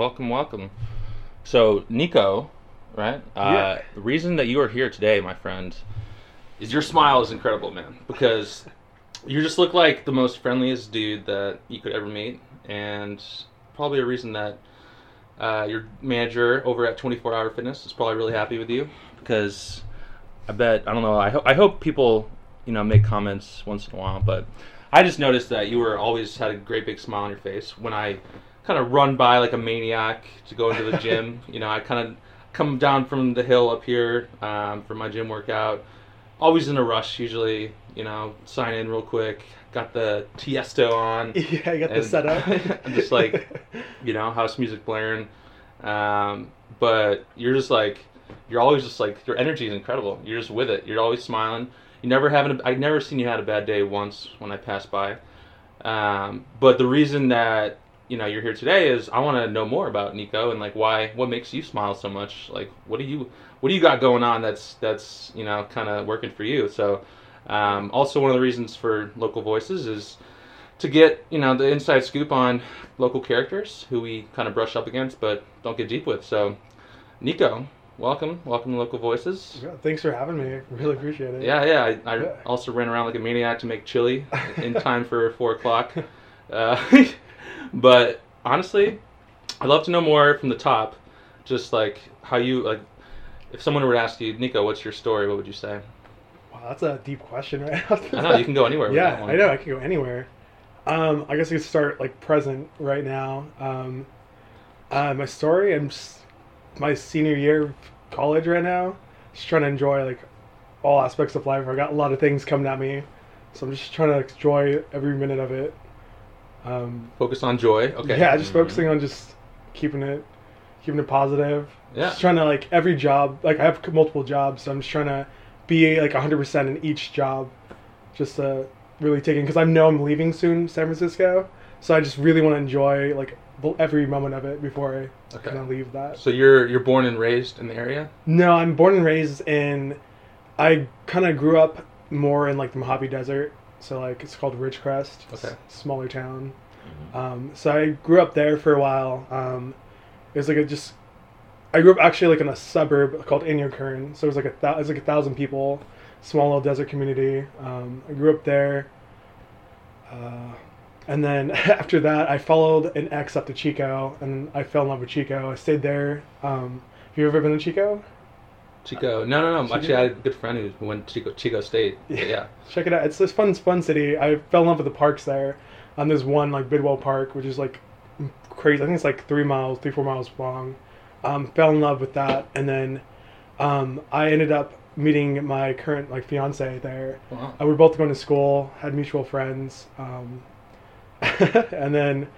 welcome, welcome. So, Nico, right? Uh, Yeah. The reason that you are here today, my friend, is your smile is incredible, man. Because you just look like the most friendliest dude that you could ever meet, and probably a reason that uh, your manager over at 24 Hour Fitness is probably really happy with you. Because I bet I don't know. I, ho- I hope people you know make comments once in a while, but I just noticed that you were always had a great big smile on your face when I kind of run by like a maniac to go into the gym. you know, I kind of come down from the hill up here um, for my gym workout. Always in a rush, usually. You know, sign in real quick. Got the Tiesto on. Yeah, I got the setup. I'm just like, you know, house music blaring. Um, but you're just like, you're always just like, your energy is incredible. You're just with it. You're always smiling. You never having. A, I've never seen you had a bad day once when I passed by. Um, but the reason that you know you're here today is I want to know more about Nico and like why, what makes you smile so much. Like, what do you, what do you got going on that's that's you know kind of working for you? So, um, also one of the reasons for local voices is to get you know the inside scoop on local characters who we kind of brush up against but don't get deep with. So, Nico, welcome, welcome to Local Voices. Yeah, Thanks for having me. Really appreciate it. Yeah, yeah. I, I Yeah. also ran around like a maniac to make chili in time for four o'clock. Uh, but honestly, I'd love to know more from the top. Just like how you like, if someone were to ask you, Nico, what's your story? What would you say? Wow, that's a deep question, right? I know you can go anywhere. Yeah. I know. I can go anywhere. Um, I guess I could start like present right now. Um, uh, my story. I'm just my senior year of college right now. Just trying to enjoy like all aspects of life. I got a lot of things coming at me, so I'm just trying to enjoy every minute of it. Um, Focus on joy. Okay. Yeah, just Mhm. focusing on just keeping it, keeping it positive. Yeah. Just trying to like every job. Like I have multiple jobs, so I'm just trying to be like 100 percent in each job, just uh, really taking because I know I'm leaving soon, San Francisco. So I just really want to enjoy like every moment of it before I Okay. kind of leave that. So you're you're born and raised in the area. No, I'm born and raised in. I kind of grew up more in like the Mojave Desert, so like it's called Ridgecrest. Okay. smaller town. Um, so I grew up there for a while. Um, it was like a just. I grew up actually like in a suburb called Inyokern. So it was like a thou- it was like a thousand people, small little desert community. Um, I grew up there. Uh, and then after that, I followed an ex up to Chico, and I fell in love with Chico. I stayed there. Um, have you ever been to Chico? Chico. No, no, no. Chico? Actually, I had a good friend who went to Chico, Chico State. But yeah. Check it out. It's this fun, fun city. I fell in love with the parks there. Um, there's one like Bidwell Park, which is like crazy. I think it's like three miles, three four miles long. Um, fell in love with that, and then um, I ended up meeting my current like fiance there. Wow. Uh, we were both going to school, had mutual friends, um, and then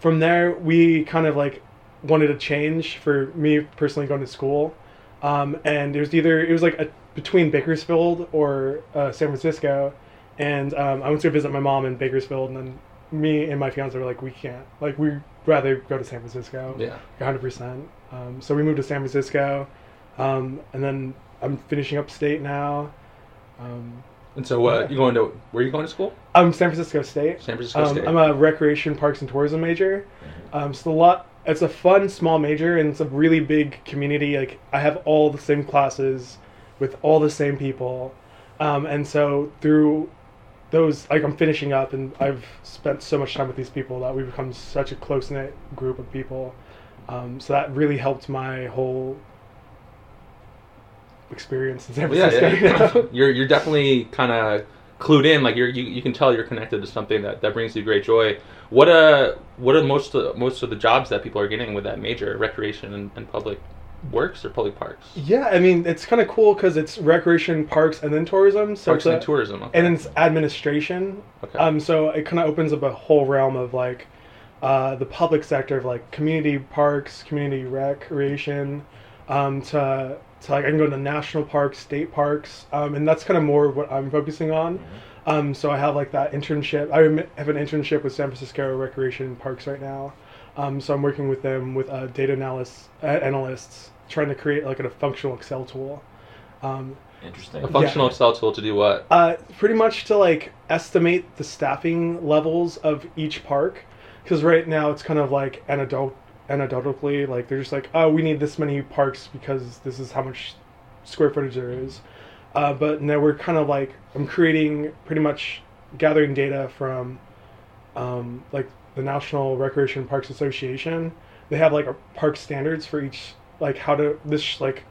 from there we kind of like wanted a change for me personally going to school, um, and it was either it was like a, between Bakersfield or uh, San Francisco, and um, I went to visit my mom in Bakersfield, and then me and my fiance were like, we can't, like we would rather go to San Francisco. Yeah. 100%. Um, so we moved to San Francisco, um, and then I'm finishing up state now. Um, And so, what Yeah. you going to? Where are you going to school? I'm San Francisco State. San Francisco Um, State. I'm a recreation, parks, and tourism major. Um, so a lot. It's a fun small major, and it's a really big community. Like I have all the same classes with all the same people, um, and so through those, like I'm finishing up, and I've spent so much time with these people that we've become such a close knit group of people. Um, so that really helped my whole experience in San Well, yeah, Francisco. yeah. you know? you're you're definitely kind of clued in. Like you're you, you can tell you're connected to something that, that brings you great joy. What uh what are most of, most of the jobs that people are getting with that major recreation and, and public works or public parks? Yeah, I mean it's kind of cool because it's recreation, parks, and then tourism. So Parks it's and a- tourism. Okay. and it's administration. Okay. Um, so it kind of opens up a whole realm of like uh, the public sector of like community parks, community recreation, um, to to like I can go to national parks, state parks, um, and that's kind of more what I'm focusing on. Um, so I have like that internship. I have an internship with San Francisco Recreation and Parks right now. Um, so I'm working with them with uh, data analysts, uh, analysts, trying to create like a functional Excel tool. Um, Interesting. a functional Excel tool to do what? uh, pretty much to like estimate the staffing levels of each park, because right now it's kind of like anecdotal, anecdotally. Like they're just like, oh, we need this many parks because this is how much square footage there is. Uh, but now we're kind of like I'm creating pretty much gathering data from um, like the National Recreation Parks Association. They have like a park standards for each like how to this like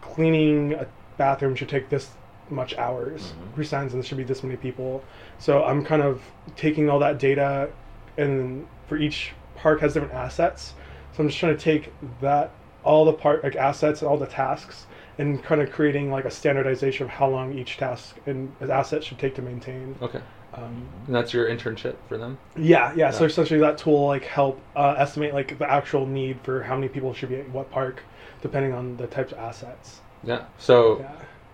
cleaning a bathroom should take this much hours Mhm. percents and there should be this many people. So I'm kind of taking all that data and for each park has different assets. So I'm just trying to take that all the part like assets and all the tasks and kind of creating like a standardization of how long each task and asset should take to maintain. Okay. Um, And that's your internship for them? yeah, yeah. So essentially, that tool like help uh, estimate like the actual need for how many people should be at what park, depending on the types of assets. Yeah. So Yeah.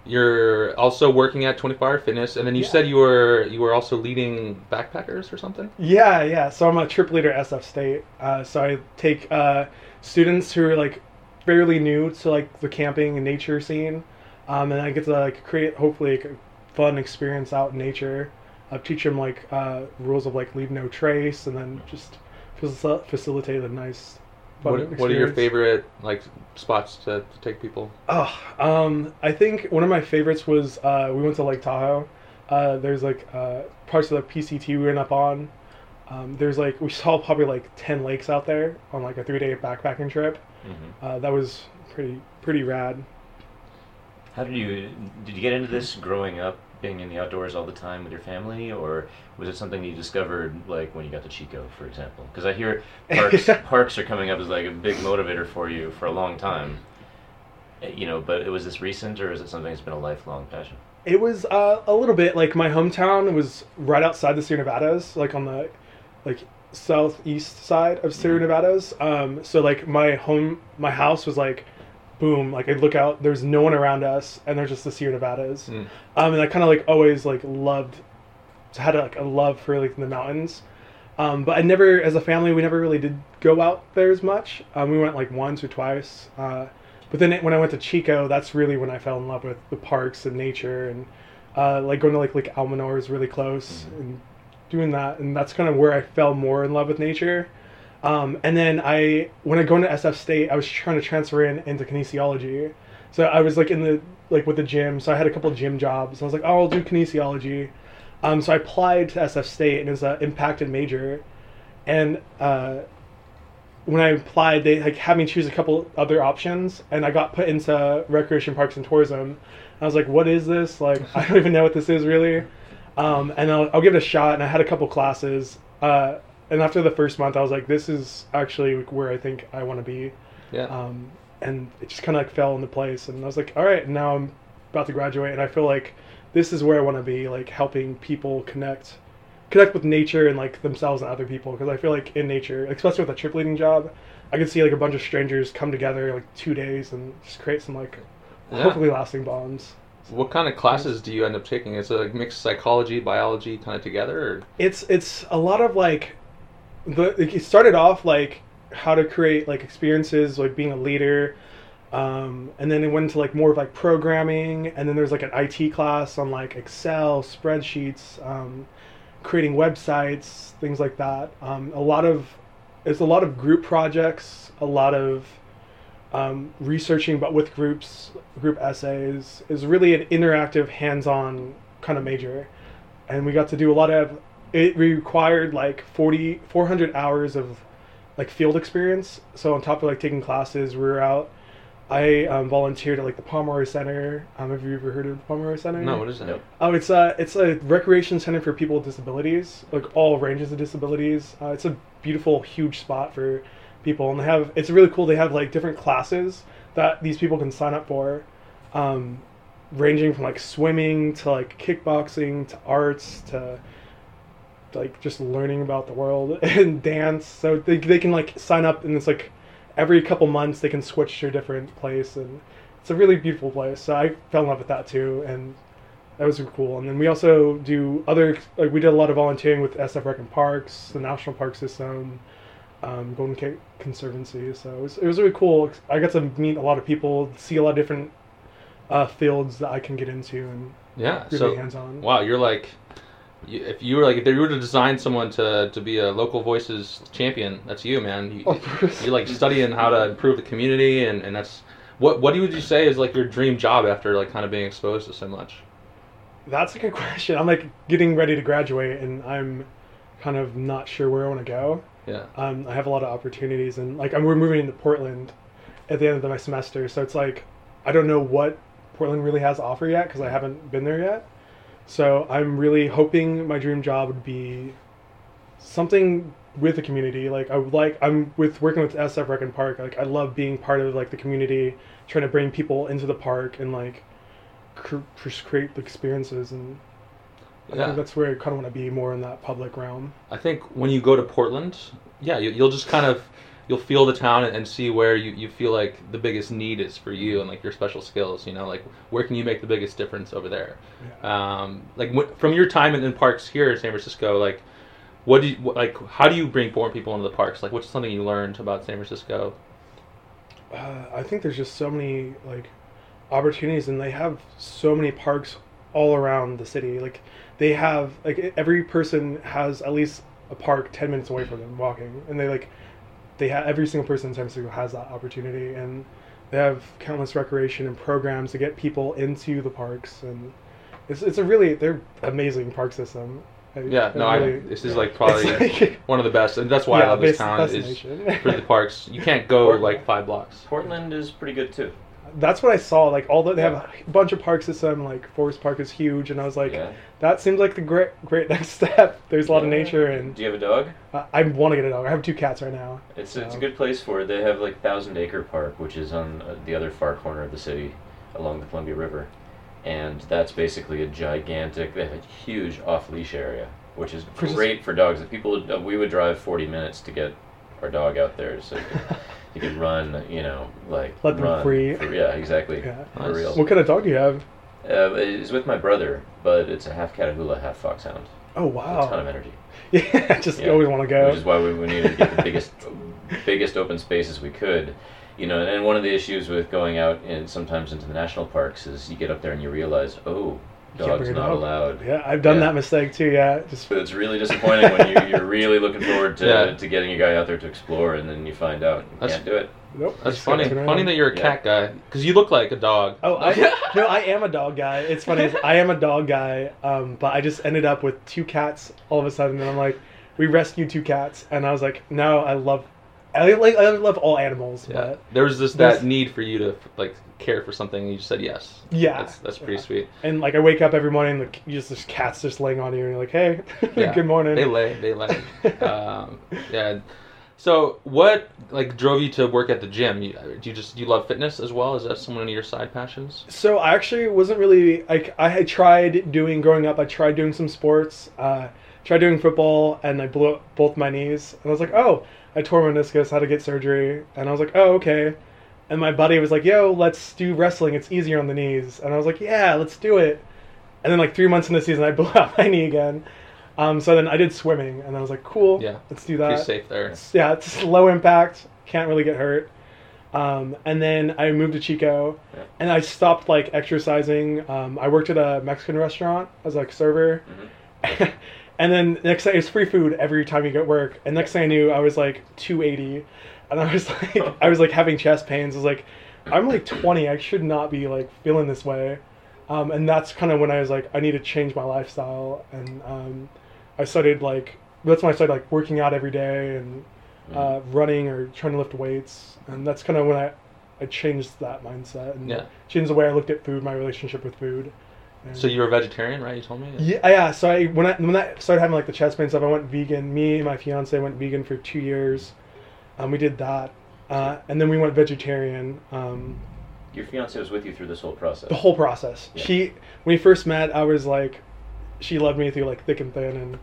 you're also working at 24 Hour Fitness, and then you Yeah. said you were you were also leading backpackers or something. Yeah, yeah. So I'm a trip leader at SF State. Uh, so I take uh, students who are like fairly new to like the camping and nature scene, um, and I get to like create hopefully like, a fun experience out in nature. I teach them like uh, rules of like leave no trace, and then just facilitate a nice. Fun What, what are your favorite like spots to, to take people? Oh, um, I think one of my favorites was uh, we went to Lake Tahoe. Uh, there's like uh, parts of the PCT we went up on. Um, there's like we saw probably like ten lakes out there on like a three day backpacking trip. Hmm Uh, that was pretty pretty rad. How did you did you get into this growing up, being in the outdoors all the time with your family, or was it something you discovered like when you got to Chico, for example? Because I hear parks parks are coming up as like a big motivator for you for a long time. Eh, You know, but it was this recent, or is it something that's been a lifelong passion? It was uh, a little bit like my hometown was right outside the Sierra Nevadas, like on the like southeast side of Sierra Mhm. Nevadas. Um, so like my home, my house was like, boom, like I look out, there's no one around us, and there's just the Sierra Nevadas. Mm. Um, and I kind of like always like loved, had like a love for like the mountains. Um, but I never, as a family, we never really did go out there as much. Um, we went like once or twice. Uh, but then it, when I went to Chico, that's really when I fell in love with the parks and nature and uh, like going to like Lake Almanor is really close Mhm. and doing that. And that's kind of where I fell more in love with nature. Um, and then I, when I go into SF State, I was trying to transfer in into kinesiology. So I was like in the like with the gym. So I had a couple gym jobs. I was like, oh, I'll do kinesiology. Um, so I applied to SF State and it was an impacted major. And uh, when I applied, they like had me choose a couple other options, and I got put into recreation parks and tourism. I was like, "What is this? Like, I don't even know what this is really." Um, and I'll, I'll give it a shot. And I had a couple classes, uh, and after the first month, I was like, "This is actually where I think I want to be." Yeah. um, and it just kind of like fell into place and i was like all right now i'm about to graduate and i feel like this is where i want to be like helping people connect connect with nature and like themselves and other people because i feel like in nature especially with a trip leading job i could see like a bunch of strangers come together like two days and just create some like Yeah. hopefully lasting bonds What kind of classes do you end up taking? Is it like mixed psychology, biology kind of together? Or? it's it's a lot of like the it started off like how to create like experiences like being a leader um, and then it went into like more of like programming and then there's like an IT class on like Excel spreadsheets um, creating websites things like that um, a lot of it's a lot of group projects a lot of um, researching but with groups group essays is really an interactive hands-on kind of major and we got to do a lot of it required like 40 400 hours of like field experience so on top of like taking classes we were out i um, volunteered at like the pomeroy center um, have you ever heard of the pomeroy center No, what is that? Nope. Oh, it's a it's a recreation center for people with disabilities, like all ranges of disabilities. Uh, it's a beautiful, huge spot for people, and they have it's really cool. They have like different classes that these people can sign up for, um, ranging from like swimming to like kickboxing to arts to like just learning about the world and dance. So they they can like sign up, and it's like every couple months they can switch to a different place, and it's a really beautiful place. So I fell in love with that too, and that was cool. And then we also do other like we did a lot of volunteering with SF Rec and Parks, the National Park System, um, Golden Gate Conservancy. So it was it was really cool. I got to meet a lot of people, see a lot of different uh, fields that I can get into, and Yeah. really So hands on. wow, you're like You, if you were like, if they were to design someone to, to be a local voices champion, that's you, man. You, Of course. you like studying how to improve the community, and, and that's what what would you say is like your dream job after like kind of being exposed to so much? That's a good question. I'm like getting ready to graduate, and I'm kind of not sure where I want to go. Yeah. Um, I have a lot of opportunities, and like I'm we're moving into Portland at the end of my semester, so it's like I don't know what Portland really has to offer yet because I haven't been there yet. So I'm really hoping my dream job would be something with the community. Like I would like I'm with working with SF Rec and Park. Like I love being part of like the community, trying to bring people into the park and like cr- create experiences and. I Yeah. think that's where I kind of want to be more in that public realm. I think when you go to Portland, yeah, you, you'll just kind of you'll feel the town and, and see where you, you feel like the biggest need is for you and like your special skills. You know, like where can you make the biggest difference over there? Um, like from your time in, in parks here in San Francisco, like what do you what, like? How do you bring more people into the parks? Like, what's something you learned about San Francisco? uh, I think there's just so many like opportunities, and they have so many parks all around the city. Like they have like every person has at least a park ten minutes away from them walking, and they like they have every single person in San Francisco has that opportunity, and they have countless recreation and programs to get people into the parks, and it's it's a really they're amazing park system. I- Yeah, no, I, this is like probably like- one of the best, and that's why I love this town is for the parks. You can't go Portland. like five blocks. Portland is pretty good too. That's what I saw. Like all the they have a bunch of park system. Like Forest Park is huge, and I was like, yeah. that seems like the great great next step. There's a lot of nature, and Do you have a dog? I, I want to get a dog. I have two cats right now. It's it's a good place for it. They have like Thousand Acre Park, which is on uh, the other far corner of the city, along the Columbia River, and that's basically a gigantic. They have a huge off leash area, which is For just- great for dogs. If people uh, we would drive forty minutes to get our dog out there, so you can, you could run. You know, like Let them run. free. For- yeah, exactly. Yeah. For Nice. real. What kind of dog do you have? Uh, it's with my brother, but it's a half Catahoula, half Foxhound. Oh wow. A ton of energy. Yeah, I just Yeah. always want to go. Which is why we, we needed to get the biggest, biggest open spaces we could. You know, and, and one of the issues with going out and sometimes into the national parks is you get up there and you realize, oh, Can't dogs not dog. allowed. Yeah, I've done Yeah. that mistake too. Yeah, just But it's really disappointing when you, you're really looking forward to, Yeah. to getting a guy out there to explore and then you find out you That's- can't do it. nope. That's funny. Funny that you're a Yeah. cat guy because you look like a dog. Oh, I, no, I am a dog guy. It's funny. I am a dog guy, um, but I just ended up with two cats all of a sudden, and I'm like, we rescued two cats, and I was like, no, I love, I like, I love all animals, Yeah, but there was this There's- that need for you to like care for something, and you just said yes. Yeah. that's that's pretty Yeah. sweet. and like I wake up every morning, like you just there's cats just laying on you, and you're like, hey, Yeah. good morning. They lay, they lay. um, yeah. So, what like drove you to work at the gym? You, do you just do you love fitness as well? Is that some of your side passions? So I actually wasn't really like I had tried doing growing up. I tried doing some sports. Uh, tried doing football, and I blew up both my knees. And I was like, oh, I tore meniscus. Had to get surgery. And I was like, oh, okay. And my buddy was like, yo, let's do wrestling. It's easier on the knees. And I was like, yeah, let's do it. And then like three months into the season, I blew out my knee again. Um, so then I did swimming, and I was like, cool, Yeah. let's do that. safe there. It's- yeah, it's low impact. Can't really get hurt. Um, and then I moved to Chico, Yeah. and I stopped like exercising. Um, I worked at a Mexican restaurant as like server, Mhm. and then next thing it's free food every time you get work. And next thing I knew, I was like 280, and I was like I was like having chest pains. I was like, I'm like 20. I should not be like feeling this way. Um, and that's kind of when I was like, I need to change my lifestyle, and um, I started like that's when I started like working out every day and uh, running or trying to lift weights, and that's kind of when I I changed that mindset and Yeah. changed the way I looked at food, my relationship with food. And- So you were a vegetarian, right? You told me. yeah, yeah. So I when I when I started having like the chest pain stuff, I went vegan. Me and my fiance went vegan for two years. Um, we did that, uh, and then we went vegetarian. Um, Your fiance was with you through this whole process. the whole process. Yeah. She when we first met, I was like, she loved me through like thick and thin, and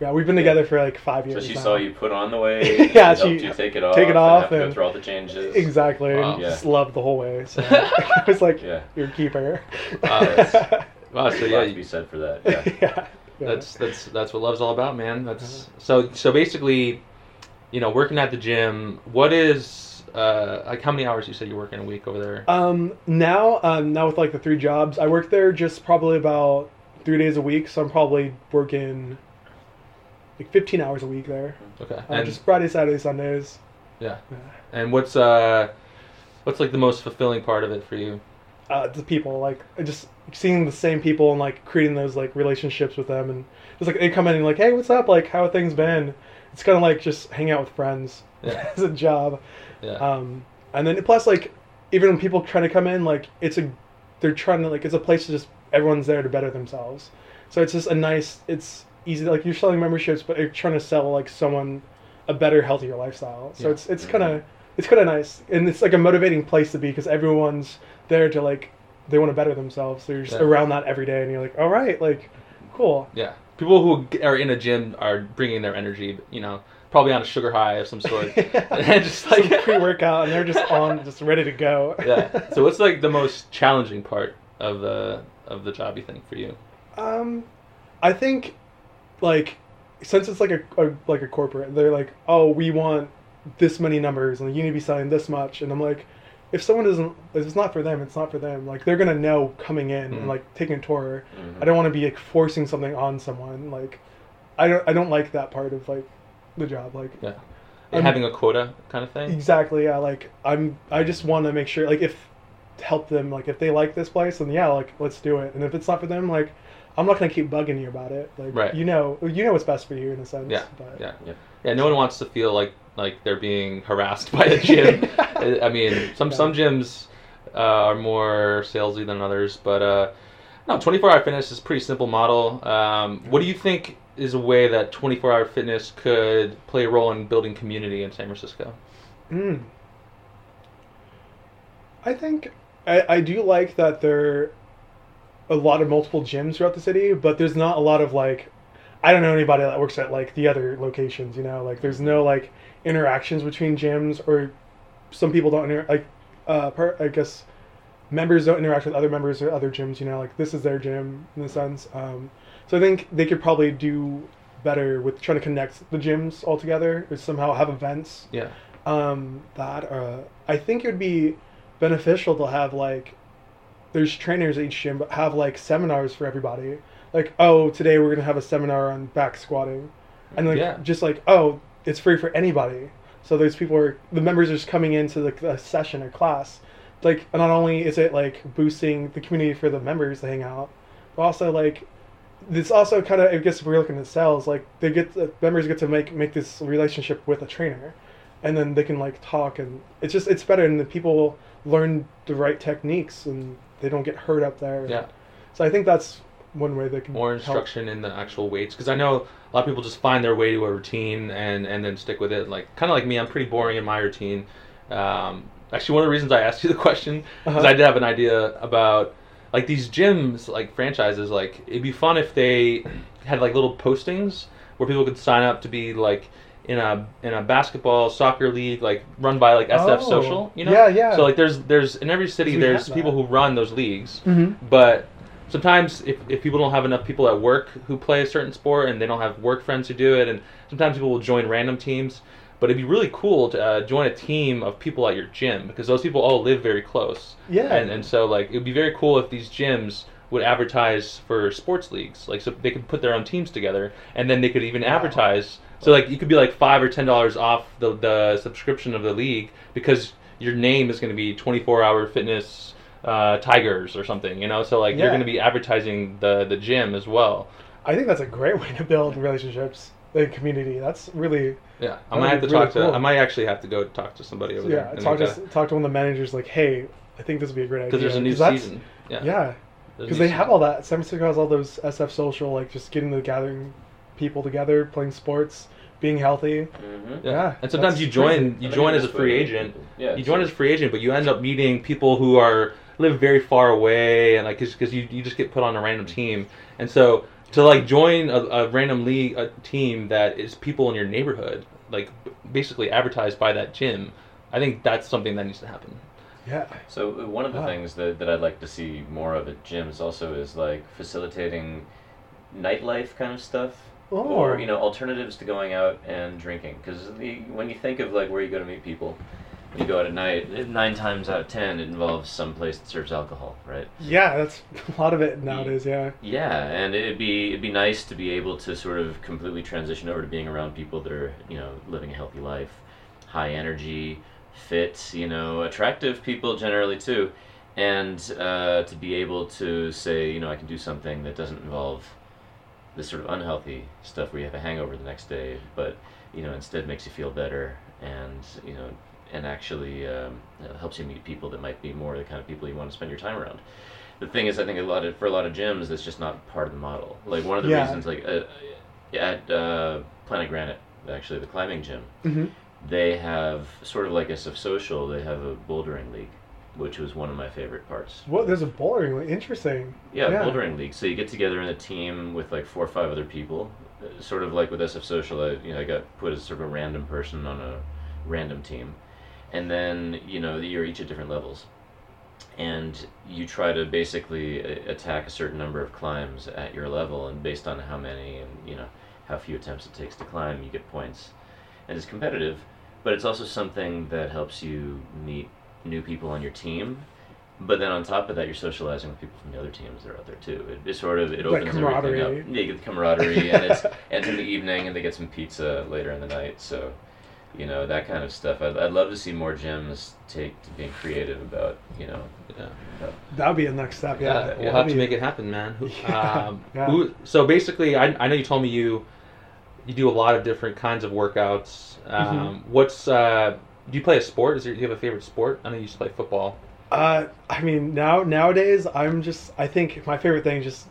yeah, we've been Yeah. together for like five years. so years. she now. saw you put on the weight. Yeah, she helped you take it off. take it and off have to go through all the changes. Exactly, Wow. and Yeah. just loved the whole way. So I was like, Yeah. "You're a keeper." Wow, that's- Wow, so yeah, lot to be said for that. Yeah. yeah, yeah. that's that's that's what love's all about, man. That's so so basically, you know, working at the gym. What is uh like how many hours you said you work in a week over there? Um, now, um, now with like the three jobs, I work there just probably about three days a week, so I'm probably working like 15 hours a week there. Okay. Uh, And just Friday, Saturday, Sundays. yeah. Yeah. And what's uh, what's like the most fulfilling part of it for you? Uh, the people like just seeing the same people and like creating those like relationships with them and it's like they come in and like hey what's up? Like how have things been? It's kind of like just hang out with friends Yeah. as a job. Yeah. um and then plus like even when people try to come in like it's a they're trying to like it's a place to just everyone's there to better themselves. So it's just a nice it's easy like you're selling memberships but you're trying to sell like someone a better healthier lifestyle. So Yeah. it's it's kind of it's kind of nice. And it's like a motivating place to be because everyone's there to like they want to better themselves so you're just Yeah. around that every day and you're like all right like cool Yeah. People who are in a gym are bringing their energy, you know, probably on a sugar high of some sort. and just like pre-workout and they're just on just ready to go yeah. So what's like the most challenging part of the of the job you think for you? Um, I think, like, since it's like a, a like a corporate, they're like, oh, we want this many numbers, and you need to be selling this much, and I'm like, if someone doesn't, if it's not for them, it's not for them. Like, they're gonna know coming in Mhm. and like taking a tour. Mhm. I don't want to be like forcing something on someone. Like, I don't, I don't like that part of like the job. Like, Yeah. I'm- having a quota kind of thing. exactly, yeah. Like, I'm, I just want to make sure, like, if help them, like, if they like this place, then yeah, like, let's do it. And if it's not for them, like. I'm not gonna keep bugging you about it. Like Right. you know, you know what's best for you in a sense. Yeah. But, Yeah. Yep. Yeah. No one wants to feel like like they're being harassed by a gym. I mean, some Yeah. some gyms uh, are more salesy than others, but uh, no, 24 hour fitness is a pretty simple model. Um, what do you think is a way that 24 hour fitness could play a role in building community in San Francisco? Mm. I think I, I do like that there are a lot of multiple gyms throughout the city, but there's not a lot of like I don't know anybody that works at like the other locations, you know, like there's no like interactions between gyms or some people don't inter- like uh per, I guess members don't interact with other members or other gyms, you know, like this is their gym in a sense. Um, so I think they could probably do better with trying to connect the gyms all together or somehow have events Yeah. um, that uh, I think it would be beneficial to have like there's trainers at each gym, but have like seminars for everybody. Like, oh, today we're gonna have a seminar on back squatting, and like Yeah. just like oh, it's free for anybody. So those people are the members are just coming into the, the session or class. Like, not only is it like boosting the community for the members to hang out, but also like this also kind of I guess if we're looking at sales, like they get the members get to make make this relationship with a trainer, and then they can like talk and it's just it's better and the people learn the right techniques and they don't get hurt up there. Yeah. So I think that's one way they can more help. instruction in the actual weights because I know a lot of people just find their way to a routine and and then stick with it. Like kind of like me, I'm pretty boring in my routine. Um, actually, one of the reasons I asked you the question is Uh-huh. I did have an idea about like these gyms, like franchises. Like it'd be fun if they had like little postings where people could sign up to be like in a in a basketball soccer league like run by like SF Oh. Social. You know? Yeah, yeah. So like there's there's in every city there's people who run those leagues Mm-hmm. but sometimes if, if people don't have enough people at work who play a certain sport and they don't have work friends who do it and sometimes people will join random teams but it'd be really cool to uh, join a team of people at your gym because those people all live very close. Yeah. and, and so like it would be very cool if these gyms would advertise for sports leagues like so they could put their own teams together and then they could even advertise. So like you could be like five or ten dollars off the, the subscription of the league because your name is going to be 24 hour fitness uh, tigers or something you know so like you're going to be advertising the the gym as well I think that's a great way to build relationships, the community. That's really yeah i might have to really talk to i might actually have to go talk to somebody over yeah. there Yeah, Talk to talk to one of the managers like, hey, I think this would be a great idea because there's a new 'Cause that's- season yeah Yeah, because new they have all that. San Francisco has all those SF social, like just getting the gathering people together, playing sports, being healthy. Mm-hmm. yeah. Yeah, and sometimes you join crazy. you join as a free agent Yeah. you join as a free agent, but you end up meeting people who are live very far away, and like because you, you just get put on a random team, and so to like join a, a random league a team that is people in your neighborhood, like basically advertised by that gym, I think that's something that needs to happen. Yeah, So uh, one of the Wow. things that, that I'd like to see more of at gyms also is like facilitating nightlife kind of stuff. Or Oh. you know alternatives to going out and drinking because when you think of like where you go to meet people, you go out at night, eh, nine times out of ten, it involves some place that serves alcohol, right? Yeah, that's a lot of it nowadays. Yeah. Yeah, and it'd be it'd be nice to be able to sort of completely transition over to being around people that are you know living a healthy life, high energy, fit, you know, attractive people generally too, and uh, to be able to say you know I can do something that doesn't involve this sort of unhealthy stuff where you have a hangover the next day, but you know instead makes you feel better and you know and actually um, helps you meet people that might be more the kind of people you want to spend your time around. The thing is, I think a lot of for a lot of gyms, that's just not part of the model. Like one of the Yeah. reasons, like uh, at uh, Planet Granite, actually the climbing gym, hmm they have sort of like a sf social. They have a bouldering league, which was one of my favorite parts. What? There's a bouldering. league. Interesting. Yeah, Yeah. bouldering league. So you get together in a team with like four or five other people, uh, sort of like with SF Social. I, you know, I got put as sort of a random person on a random team, and then you know you're each at different levels, and you try to basically uh, attack a certain number of climbs at your level, and based on how many and you know how few attempts it takes to climb, you get points, and it's competitive, but it's also something that helps you meet new people on your team but then on top of that, you're socializing with people from the other teams that are out there too. It, it sort of it Like opens everything up. Yeah, you get the camaraderie, and it's and it's in the evening, and they get some pizza later in the night. So, you know that kind of stuff. I'd, I'd love to see more gyms take to being creative about you know. Yeah. That would be a next step. Yeah. Yeah, we'll That'd have to be- make it happen, man. Who, Yeah, um, yeah. who- so basically, I, I know you told me you you do a lot of different kinds of workouts. Mm-hmm. Um, What's uh, do you play a sport? Is there, do you have a favorite sport? I know you used to play football. Uh, I mean, now nowadays, I'm just. I think my favorite thing is just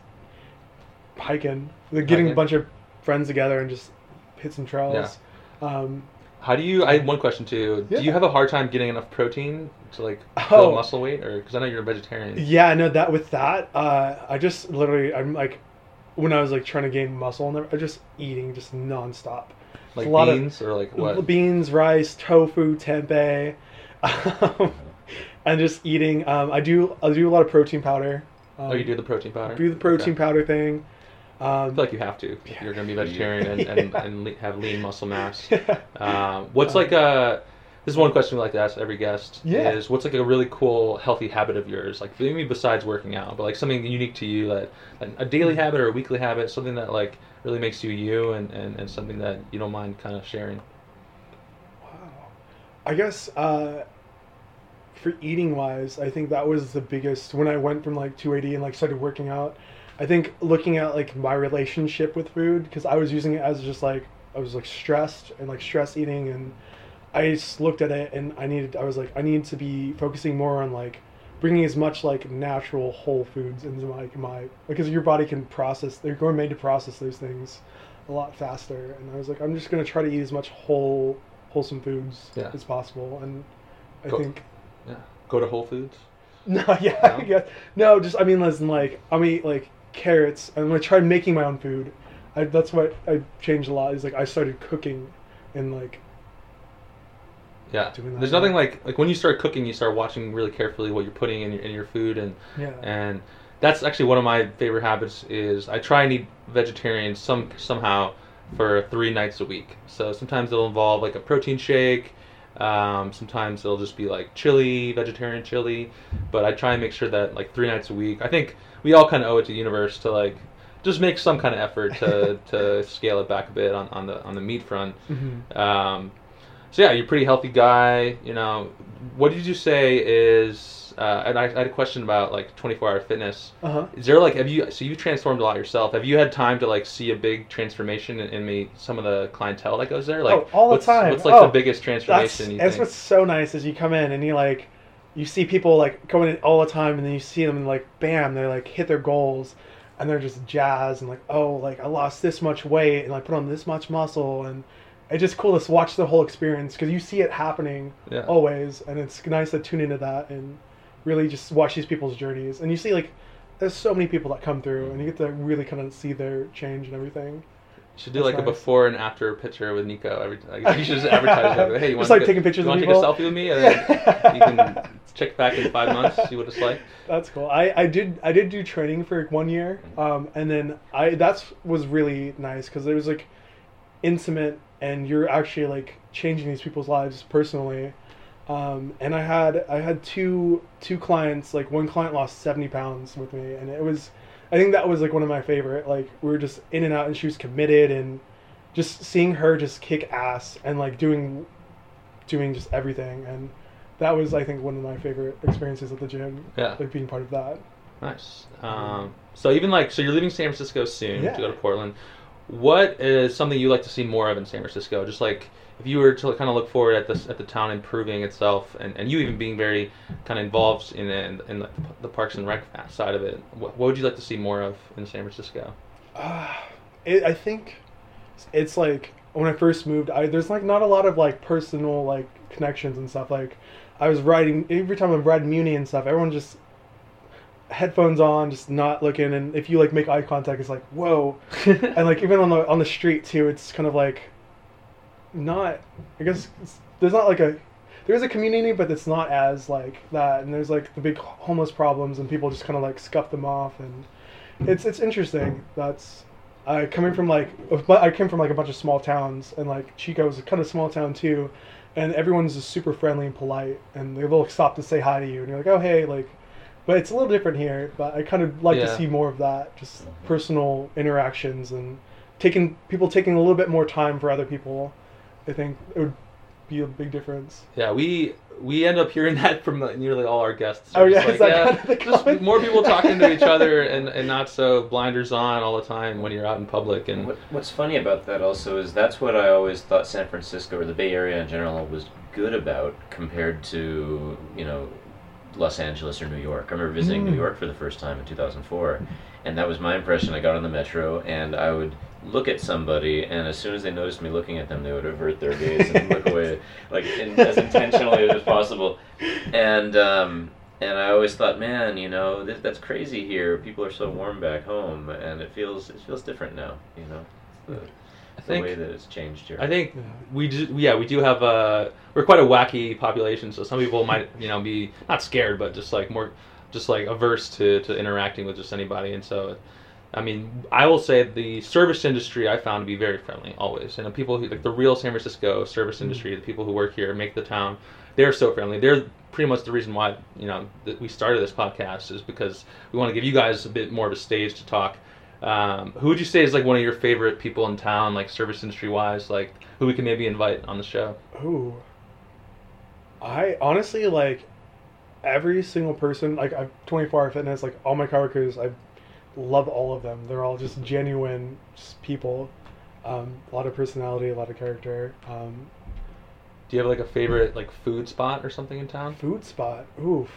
hiking. Like getting Hiking? a bunch of friends together and just hit some trails. Um, How do you? I have one question too. Yeah. Do you have a hard time getting enough protein to like Oh. build muscle weight, or because I know you're a vegetarian? yeah, no, that with that, uh, I just literally, I'm like, when I was like trying to gain muscle and I'm just eating just nonstop. Like a lot of- beans or like what? Beans, rice, tofu, tempeh, um, and just eating. Um, I do I do a lot of protein powder. Um, Oh, you do the protein powder. do the protein Okay. powder thing. I Um, feel like you have to. if Yeah. You're gonna be vegetarian and, and, and have lean muscle mass. Um, what's like a this is one question we like to ask every guest Yeah. is what's like a really cool healthy habit of yours like maybe besides working out but like something unique to you that like a daily habit or a weekly habit something that like really makes you you and, and, and something that you don't mind kind of sharing Wow. I guess uh, for eating wise, I think that was the biggest when I went from like 280 and like started working out. I think looking at like my relationship with food because I was using it as just like I was like stressed and like stress eating and I just looked at it and I needed I was like I need to be focusing more on like bringing as much like natural whole foods into like my because your body can process they're going made to process those things a lot faster and I was like I'm just gonna try to eat as much whole wholesome foods Yeah. as possible and I Go- think yeah go to Whole Foods no yeah No? I guess no just I mean listen like I mean like carrots I'm gonna try making my own food I, that's what I changed a lot is like I started cooking and like yeah Doing that, there's nothing like like when you start cooking you start watching really carefully what you're putting in your, in your food and yeah and that's actually one of my favorite habits is I try and eat vegetarian some somehow for three nights a week. So sometimes it'll involve like a protein shake. Um, sometimes it'll just be like chili, vegetarian chili. But I try and make sure that like three nights a week. I think we all kind of owe it to the universe to like just make some kind of effort to, to scale it back a bit on, on the on the meat front. hmm Um, so yeah, you're a pretty healthy guy. You know, what did you say is? Uh, and I, I had a question about like 24 hour fitness. uh-huh Is there like have you so you transformed a lot yourself? Have you had time to like see a big transformation in, in me some of the clientele that goes there? Like Oh, all the what's, time. What's like Oh, the biggest that's transformation you that's think? what's so nice is you come in and you like you see people like going in all the time and then you see them and like bam they like hit their goals and they're just jazzed and like oh like I lost this much weight and I put on this much muscle and it's just cool to watch the whole experience because you see it happening Yeah. always and it's nice to tune into that and really just watch these people's journeys and you see like there's so many people that come through and you get to really kind of see their change and everything should do That's like a before and after picture with Nico. Every like, you should just advertise it. Hey, you want like, to, taking pictures you want to take a selfie with me? And then you can check back in five months, see what it's like. That's cool. I, I did I did do training for one year, um, and then I that's was really nice because it was like intimate and you're actually like changing these people's lives personally. Um, and I had I had two two clients. Like one client lost seventy pounds with me, and it was I think that was like one of my favorite. Like we were just in and out, and she was committed, and just seeing her just kick ass and like doing doing just everything, and that was I think one of my favorite experiences at the gym. Yeah. like being part of that. Nice. Um, so even like, so you're leaving San Francisco soon Yeah. to go to Portland. What is something you like to see more of in San Francisco? Just like if you were to kind of look forward at this at the town improving itself, and, and you even being very kind of involved in in, in the, the Parks and Rec side of it, what, what would you like to see more of in San Francisco? Uh, it, I think it's like when I first moved, I there's like not a lot of like personal like connections and stuff. Like I was riding every time I'm riding Muni and stuff, everyone just headphones on, just not looking. And if you like make eye contact, it's like whoa. and like even on the on the street too, it's kind of like not. I guess it's, there's not like a there's a community, but it's not as like that. And there's like the big homeless problems, and people just kind of like scuff them off, and it's it's interesting. That's I coming from like but I came from like a bunch of small towns, and like Chico was a kind of small town too, and everyone's just super friendly and polite, and they will stop to say hi to you, and you're like, oh hey, like. But it's a little different here. But I kind of like Yeah. to see more of that, just personal interactions and taking people taking a little bit more time for other people. I think it would be a big difference. Yeah, we we end up hearing that from nearly all our guests. Oh, They're yeah, just is that yeah, kind of the just comment? more people talking to each other and, and not so blinders on all the time when you're out in public and What, what's funny about that also is that's what I always thought San Francisco or the Bay Area in general was good about compared to you know Los Angeles or New York. I remember visiting New Mm. York for the first time in 2004, and that was my impression. I got on the metro and I would look at somebody, and as soon as they noticed me looking at them, they would avert their gaze and look away, like in, as intentionally as possible. And um, and I always thought, man, you know, th- that's crazy here. People are so warm back home, and it feels it feels different now. You know, the, I the think way that it's changed here. I think we do, yeah we do have a we're quite a wacky population so some people might you know be not scared but just like more just like averse to, to interacting with just anybody and so I mean I will say the service industry I found to be very friendly always and the people who like the real San Francisco service Mm. industry the people who work here make the town they're so friendly they're pretty much the reason why you know that we started this podcast is because we want to give you guys a bit more of a stage to talk um, who would you say is like one of your favorite people in town, like service industry wise, like who we can maybe invite on the show? Ooh. I honestly like every single person. Like I've 24 hour fitness. Like all my coworkers, I love all of them. They're all just genuine just people. Um, a lot of personality, a lot of character. Um, Do you have like a favorite like food spot or something in town? food spot. Oof.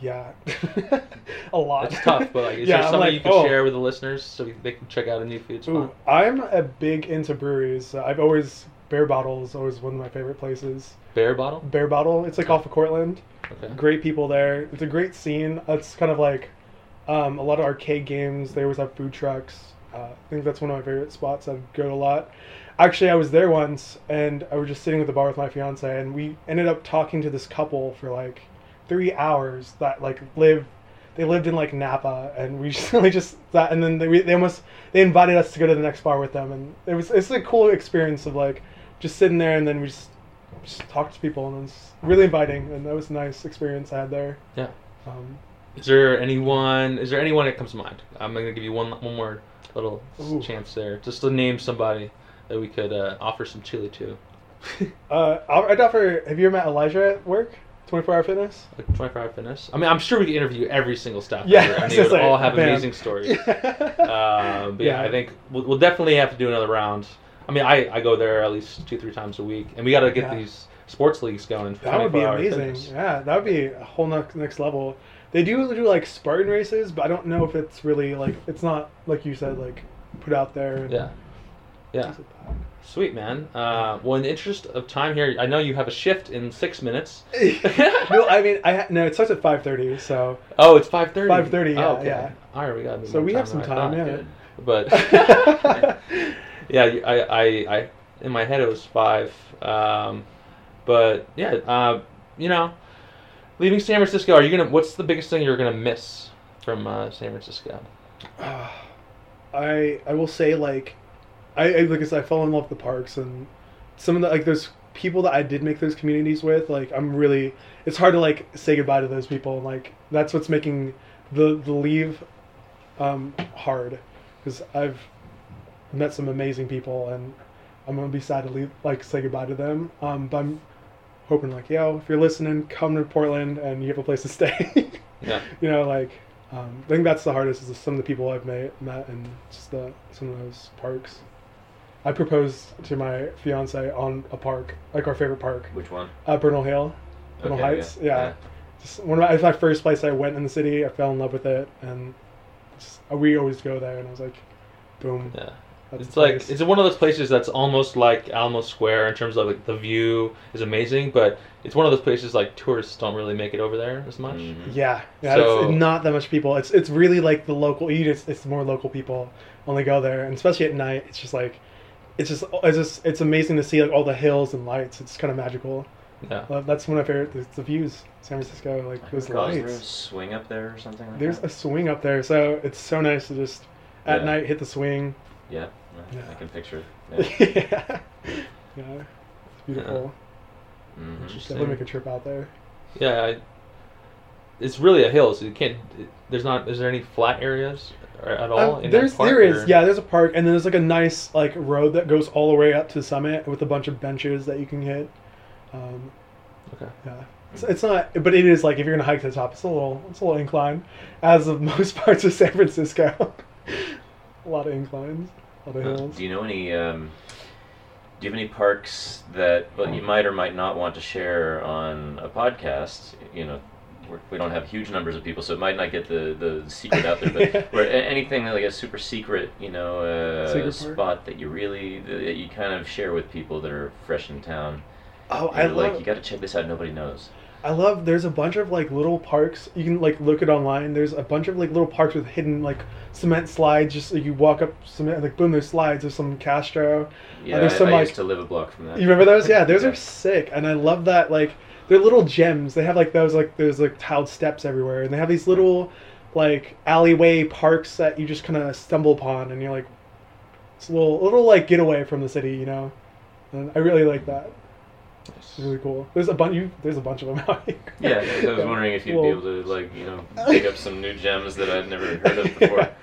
Yeah. a lot. It's tough, but like, is Yeah, there something like, you can oh. share with the listeners so they can check out a new food spot? Ooh, I'm a big into breweries. I've always Barebottle is always one of my favorite places. Barebottle. Bear Bottle. It's like off of Cortland. Okay. Great people there. It's a great scene. It's kind of like um, a lot of arcade games. They always have food trucks. Uh, I think that's one of my favorite spots. I go a lot. Actually, I was there once, and I was just sitting at the bar with my fiance, and we ended up talking to this couple for like three hours that like live. They lived in like Napa, and we just really just that, and then they we- they almost they invited us to go to the next bar with them, and it was it's a cool experience of like just sitting there, and then we just just talked to people, and it's really inviting, and that was a nice experience I had there. Yeah. Um, Is there anyone? Is there anyone that comes to mind? I'm gonna give you one one more little Ooh. chance there, just to name somebody that we could uh, offer some chili to. uh, I'll- I'd offer. Have you ever met Elijah at work? Twenty Four Hour Fitness. Like 24 hour fitness. I mean, I'm sure we could interview every single staff Yeah, member, I and they would gonna all have man. amazing stories. Um, but yeah, Yeah. I think we'll, we'll definitely have to do another round. I mean, I, I go there at least two three times a week, and we got to get Yeah. these sports leagues going. That would be amazing. fitness. Yeah, that would be a whole next next level. They do do like Spartan races, but I don't know if it's really like it's not like you said like put out there. and Yeah, yeah, sweet man. Uh, well, in the interest of time here, I know you have a shift in six minutes. no, I mean I ha- no. It starts at five thirty, so Oh, it's five thirty. 5:30, yeah, oh, okay. yeah. All right, we got. so we have some time. Yeah. Good. But yeah, I, I, I, in my head it was five. Um, but yeah, uh, you know, leaving San Francisco, are you gonna? What's the biggest thing you're gonna miss from uh, San Francisco? I I will say like I, I like I said I fell in love with the parks and some of the like those people that I did make those communities with, like I'm really it's hard to like say goodbye to those people. Like that's what's making the the leave um, hard because I've met some amazing people and I'm gonna be sad to leave like say goodbye to them. Um, but I'm hoping like yo, if you're listening, come to Portland and you have a place to stay. Yeah. you know like. Um, I think that's the hardest is some of the people I've met, met and just the, some of those parks. I proposed to my fiance on a park, like our favorite park, Which one? uh, Bernal Hill, Bernal Okay, Heights. Yeah, Just one of my, it's my first place I went in the city. I fell in love with it, and just, uh, we always go there. And I was like, boom. Yeah. It's like place. it's one of those places that's almost like Alamo Square in terms of like the view is amazing, but it's one of those places like tourists don't really make it over there as much. Mhm. yeah, yeah. So- it's not that much people. It's it's really like the local. You just it's more local people only go there, and especially at night, it's just like. It's just, it's just, it's amazing to see like all the hills and lights. It's kind of magical. Yeah. Well, That's one of my favorite. The, the views, San Francisco, like I those forgot, Is there a lights. swing up there or something like There's that? a swing up there, so it's so nice to just at Yeah. night hit the swing. Yeah, Yeah. I can picture it. Yeah. yeah, yeah, it's beautiful. Mhm. Definitely make a trip out there. Yeah, I, it's really a hill, so you can't. It, there's not. Is there any flat areas at all? Um, in there's that park, there is or- yeah there's a park and then there's like a nice like road that goes all the way up to the summit with a bunch of benches that you can hit. Um, Okay. yeah, it's, it's not but it is like if you're gonna hike to the top it's a little it's a little incline, as of most parts of San Francisco. a lot of inclines, a lot of Uh, hills. Do you know any? Um, do you have any parks that well you might or might not want to share on a podcast? You know, we're, we don't have huge numbers of people, so it might not get the, the secret out there. But where, anything like a super secret, you know, uh, Secret spot that you really that you kind of share with people that are fresh in town. Oh, I like love you got to check this out. Nobody knows. I love there's a bunch of like little parks you can like look it online. There's a bunch of like little parks with hidden like cement slides. Just like, you walk up cement like boom, there's slides. There's some Castro. Yeah, there's I, some, I like- used to live a block from that. You remember those? Yeah, those Yeah. are sick, and I love that. Like they're little gems. They have like those like there's like tiled steps everywhere, and they have these little like alleyway parks that you just kind of stumble upon, and you're like, it's a little little like getaway from the city, you know. And I really like that. It's really cool. There's a bunch. You, there's a bunch of them out here. Yeah, I was wondering if you'd be able to like you know pick up some new gems that I'd never heard of before.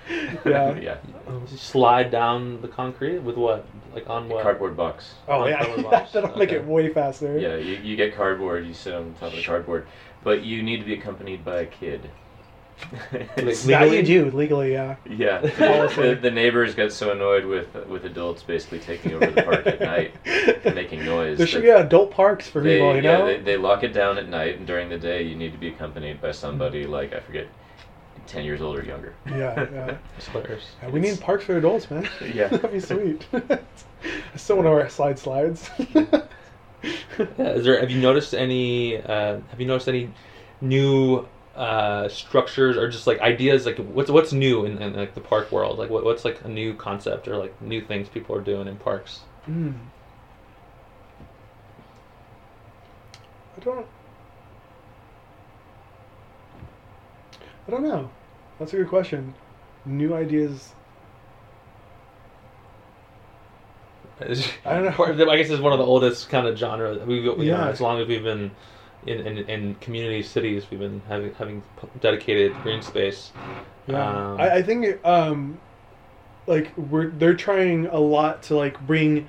Yeah. yeah. You um, slide down the concrete with what? Like on what? Cardboard box. Oh On yeah, cardboard box? that'll make it way faster. Yeah, you, you get cardboard. You sit on top of the cardboard, but you need to be accompanied by a kid. It's- That you do legally, yeah. yeah, Policy. the, the neighbors get so annoyed with with adults basically taking over the park at night and making noise. There should that be adult parks for they, people, you yeah, know. they, they lock it down at night, and during the day you need to be accompanied by somebody like I forget, ten years old or younger. Yeah, yeah. It's. Yeah, we need parks for adults, man. Yeah. That'd be sweet. I still want to wear slide slides. Yeah, is there? Have you noticed any? Uh, have you noticed any new uh, structures or just like ideas? Like what's what's new in, in like the park world? Like what, what's like a new concept or like new things people are doing in parks? Mm. I don't. I don't know. That's a good question. New ideas. I don't know. I guess it's one of the oldest kind of genre. We you know, Yeah. as long as we've been in, in, in community cities, we've been having having dedicated green space. Yeah, Um, I, I think um, like we're they're trying a lot to like bring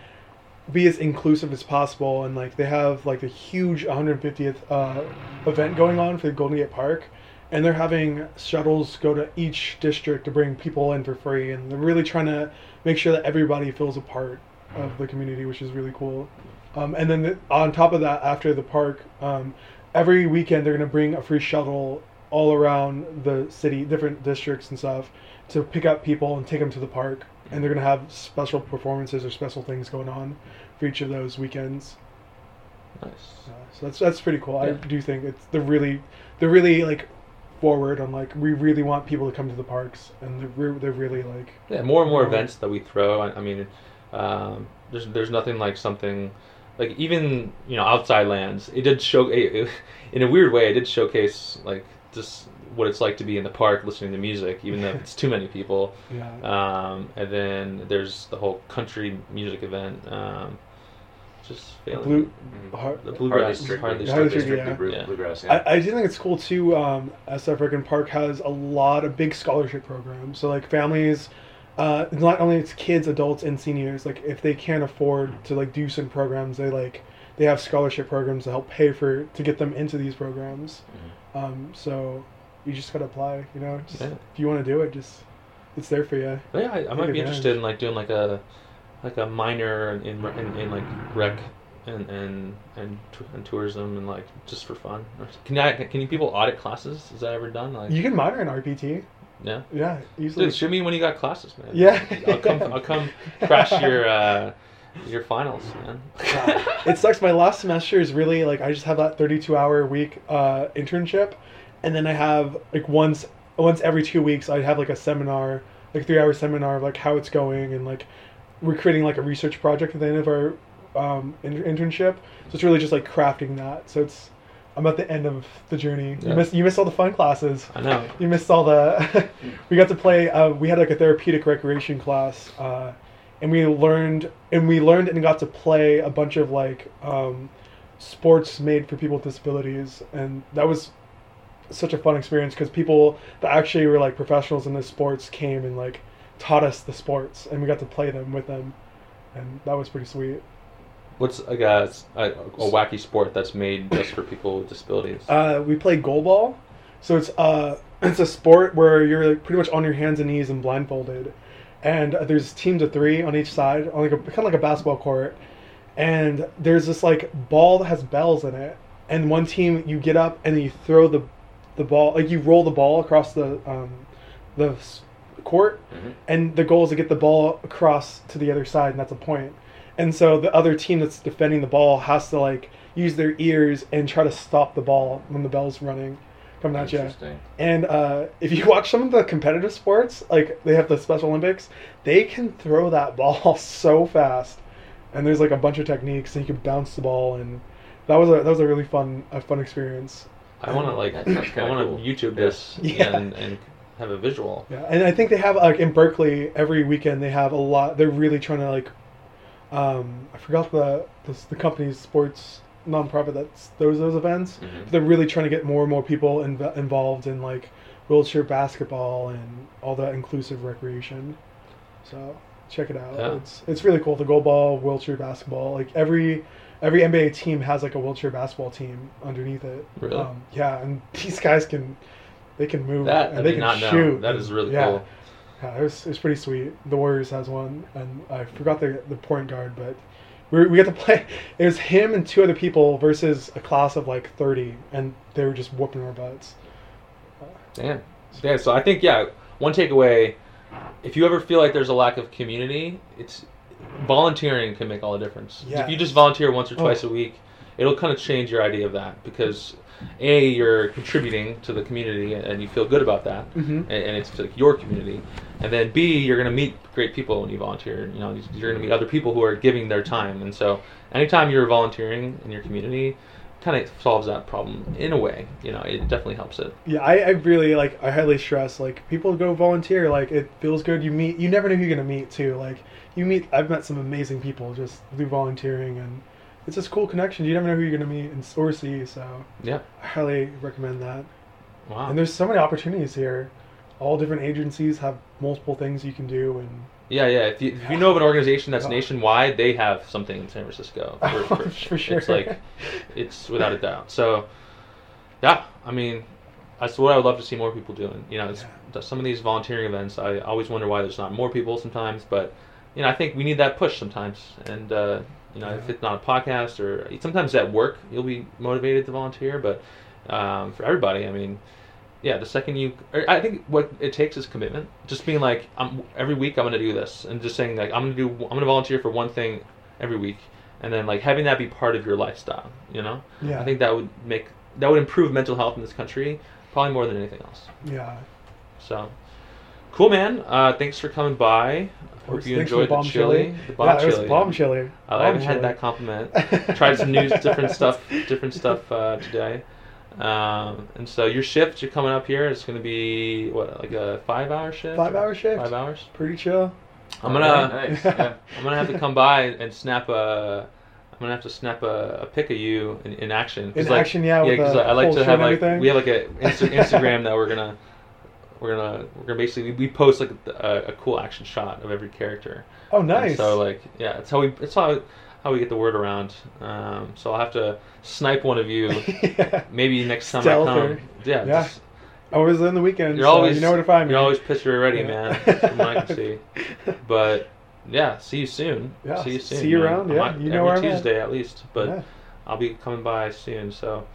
be as inclusive as possible, and like they have like a huge 150th uh, event going on for the Golden Gate Park, and they're having shuttles go to each district to bring people in for free, and they're really trying to make sure that everybody feels a part of the community, which is really cool. Um, and then the, on top of that, after the park, um, every weekend they're going to bring a free shuttle all around the city, different districts and stuff, to pick up people and take them to the park. And they're going to have special performances or special things going on for each of those weekends. Nice. Uh, so that's that's pretty cool. I do think it's they're really they're really like forward on like we really want people to come to the parks and they're re- they're really like Yeah, more and more Um, events that we throw. I, I mean, um, there's there's nothing like something like even you know outside lands. It did show it, in a weird way. It did showcase like just what it's like to be in the park listening to music, even though it's too many people. yeah Um, and then there's the whole country music event. Um, just failing. Blue- Mhm. Har- the Hardly bluegrass. strictly, Hardly Hardly strictly. strictly, strictly yeah. blue- bluegrass. Yeah. I, I do think it's cool too. Um, SF Rec and Park has a lot of big scholarship programs. So like families, uh, not only it's kids, adults, and seniors. Like if they can't afford to like do some programs, they like they have scholarship programs to help pay for to get them into these programs. Mhm. Um, so you just gotta apply. You know, just, Yeah. if you want to do it, just it's there for you. But yeah, I, I might be advantage. interested in like doing like a like a minor in in, in, in like rec and and and, t- and tourism and like just for fun. Can I can you people audit classes? Is that ever done? Like You can minor in RPT. Yeah. Yeah, easily. Dude, show me when you got classes, man. Yeah. I'll come. I'll come crash your uh, your finals, man. it sucks. My last semester is really like I just have that 32 hour week uh, internship, and then I have like once once every two weeks I have like a seminar, like three hour seminar of like how it's going and like we're creating like a research project at the end of our um, in- internship. So it's really just like crafting that. So it's I'm at the end of the journey. Yeah. You missed you missed all the fun classes. I know. You missed all the. we got to play. Uh, we had like a therapeutic recreation class, uh, and we learned and we learned and got to play a bunch of like um, sports made for people with disabilities, and that was such a fun experience because people that actually were like professionals in the sports came and like taught us the sports, and we got to play them with them, and that was pretty sweet. What's a, a, a wacky sport that's made just for people with disabilities? Uh, we play goalball, so it's uh, it's a sport where you're like pretty much on your hands and knees and blindfolded, and there's teams of three on each side, on like a kind of like a basketball court, and there's this like ball that has bells in it, and one team you get up and you throw the, the ball like you roll the ball across the um, the court, Mhm. and the goal is to get the ball across to the other side, and that's a point. And so the other team that's defending the ball has to like use their ears and try to stop the ball when the bell's running, coming at you. Interesting. And uh, if you watch some of the competitive sports, like they have the Special Olympics, they can throw that ball so fast, and there's like a bunch of techniques, and you can bounce the ball, and that was a that was a really fun a fun experience. I want to like I want to cool. YouTube this Yeah. and and have a visual. Yeah, and I think they have like in Berkeley every weekend they have a lot. They're really trying to like, um, I forgot the the, the company's sports nonprofit that's those those events. Mhm. They're really trying to get more and more people inv- involved in like wheelchair basketball and all that inclusive recreation. So check it out. Yeah. It's it's really cool. The goal ball, wheelchair basketball, like every every NBA team has like a wheelchair basketball team underneath it. Really? Um, yeah, and these guys can they can move That I and they can not know. shoot. That is really yeah. cool. Yeah, it was, it was pretty sweet. The Warriors has one, and I forgot the the point guard, but we we got to play. It was him and two other people versus a class of like thirty, and they were just whooping our butts. Damn. Yeah. So I think yeah. One takeaway: if you ever feel like there's a lack of community, it's volunteering can make all the difference. If you just volunteer once or Oh. twice a week, it'll kind of change your idea of that because a you're contributing to the community and you feel good about that, Mhm. and, and it's like your community. And then B, you're gonna meet great people when you volunteer. You know, you're gonna meet other people who are giving their time, and so anytime you're volunteering in your community, kind of solves that problem in a way. You know, it definitely helps it. Yeah, I, I really like. I highly stress like people go volunteer. Like it feels good. You meet. You never know who you're gonna meet too. Like you meet. I've met some amazing people just through volunteering, and it's just cool connection. You never know who you're gonna meet and or see. So Yeah. I highly recommend that. Wow. And there's so many opportunities here. All different agencies have multiple things you can do, and Yeah, yeah. If you, if you know of an organization that's nationwide, they have something in San Francisco. For, For sure. It's like, it's without a doubt. So, yeah, I mean, that's what I would love to see more people doing. You know, it's, Yeah. some of these volunteering events, I always wonder why there's not more people sometimes, but, you know, I think we need that push sometimes. And, uh, you know, if it's not a podcast or sometimes at work, you'll be motivated to volunteer, but um, for everybody, I mean, yeah, the second you, I think what it takes is commitment. Just being like, I'm every week I'm gonna do this, and just saying like I'm gonna do, I'm gonna volunteer for one thing every week, and then like having that be part of your lifestyle. You know, yeah, I think that would make that would improve mental health in this country probably more than anything else. yeah. So, cool, man. Uh, thanks for coming by. Hope you Thanks enjoyed the the bomb chili. chili. The bomb yeah, it was chili. bomb chili. I Bomb haven't had that compliment. Tried some new, different stuff, different stuff uh, today. Um, and so your shift, you're coming up here. It's going to be what, like a five-hour shift? Five-hour shift. Five hours. Pretty chill. I'm gonna, Alright, nice. Yeah. I'm gonna have to come by and snap a, I'm gonna have to snap a, a pic of you in, in action. 'Cause, In action, yeah, with because the I like to have like everything. we have like an Insta- Instagram that we're gonna we're gonna we're gonna basically we post like a, a cool action shot of every character. Oh, And nice. so like yeah, it's how we it's how how we get the word around. Um, so I'll have to snipe one of you. yeah. Maybe next time I come. yeah, yeah. just- Always in the weekend. you're so always you know where to find me. You're always picture ready, Yeah. man. From I can see. But yeah, see you soon. Yeah, see you soon. see you man. around, yeah. might- You know every where I'm at. Tuesday at least, but. I'll be coming by soon. So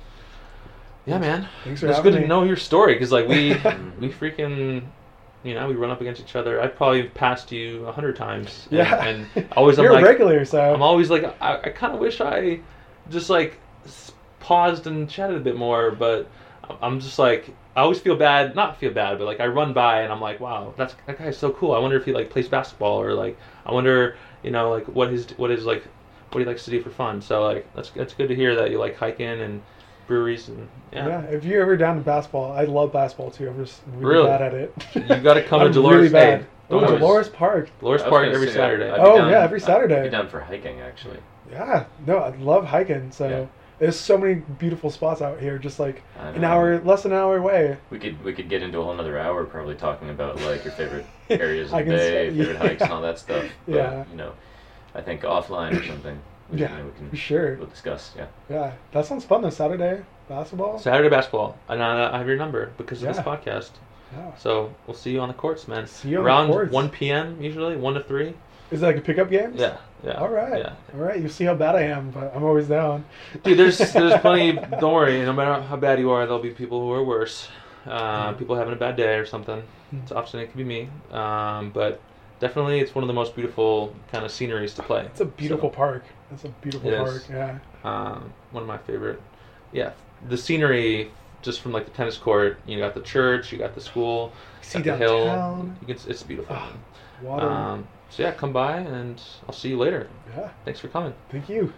yeah, man, Thanks for it's having good me. to know your story because like we we freaking. You know, we run up against each other. I've probably passed you a hundred times. And, Yeah. and always I'm You're like, a regular, so. I'm always like, I, I kind of wish I just like paused and chatted a bit more, but I'm just like, I always feel bad, not feel bad, but like I run by and I'm like, wow, that's that guy's so cool. I wonder if he like plays basketball or like, I wonder, you know, like what his what is like, what he likes to do for fun. So like, that's that's good to hear that you like hiking and breweries and yeah. yeah. if you're ever down to basketball, I love basketball too. I'm just really, Really? bad at it. You got to come to I'm Dolores. Really bad. Hey, oh, Dolores. Dolores Park. Dolores Park every say, Saturday. I'd be Oh, down- yeah, every Saturday. I'd be down for hiking actually. Yeah, no, I love hiking. So Yeah. there's so many beautiful spots out here, just like an hour, less than an hour away. We could we could get into a whole another hour probably talking about like your favorite areas of the bay, say- favorite yeah. hikes, and all that stuff. But, Yeah. You know, I think offline or something. We, Yeah, we can sure. we'll discuss. Yeah. Yeah, that sounds fun. though. Saturday basketball. Saturday basketball, and I, I have your number because of this podcast. Yeah. So we'll see you on the courts, man. See you on the Around courts. 1 p.m. usually, 1 to 3. Is it like a pickup game? Yeah, yeah. All right. Yeah. All right. You see how bad I am, but I'm always down. Dude, there's there's plenty. Don't worry. No matter how bad you are, there'll be people who are worse. Uh, Mm. people having a bad day or something. Mm. It's often it could be me. Um, but definitely, it's one of the most beautiful kind of sceneries to play. It's a beautiful So, park. It's a beautiful It park. is. Yeah. um, one of my favorite. Yeah, the scenery just from like the tennis court. You got the church. You got the school. See got the hill. You can, it's beautiful. Ah, Water. Um, so yeah, come by and I'll see you later. yeah. Thanks for coming. Thank you.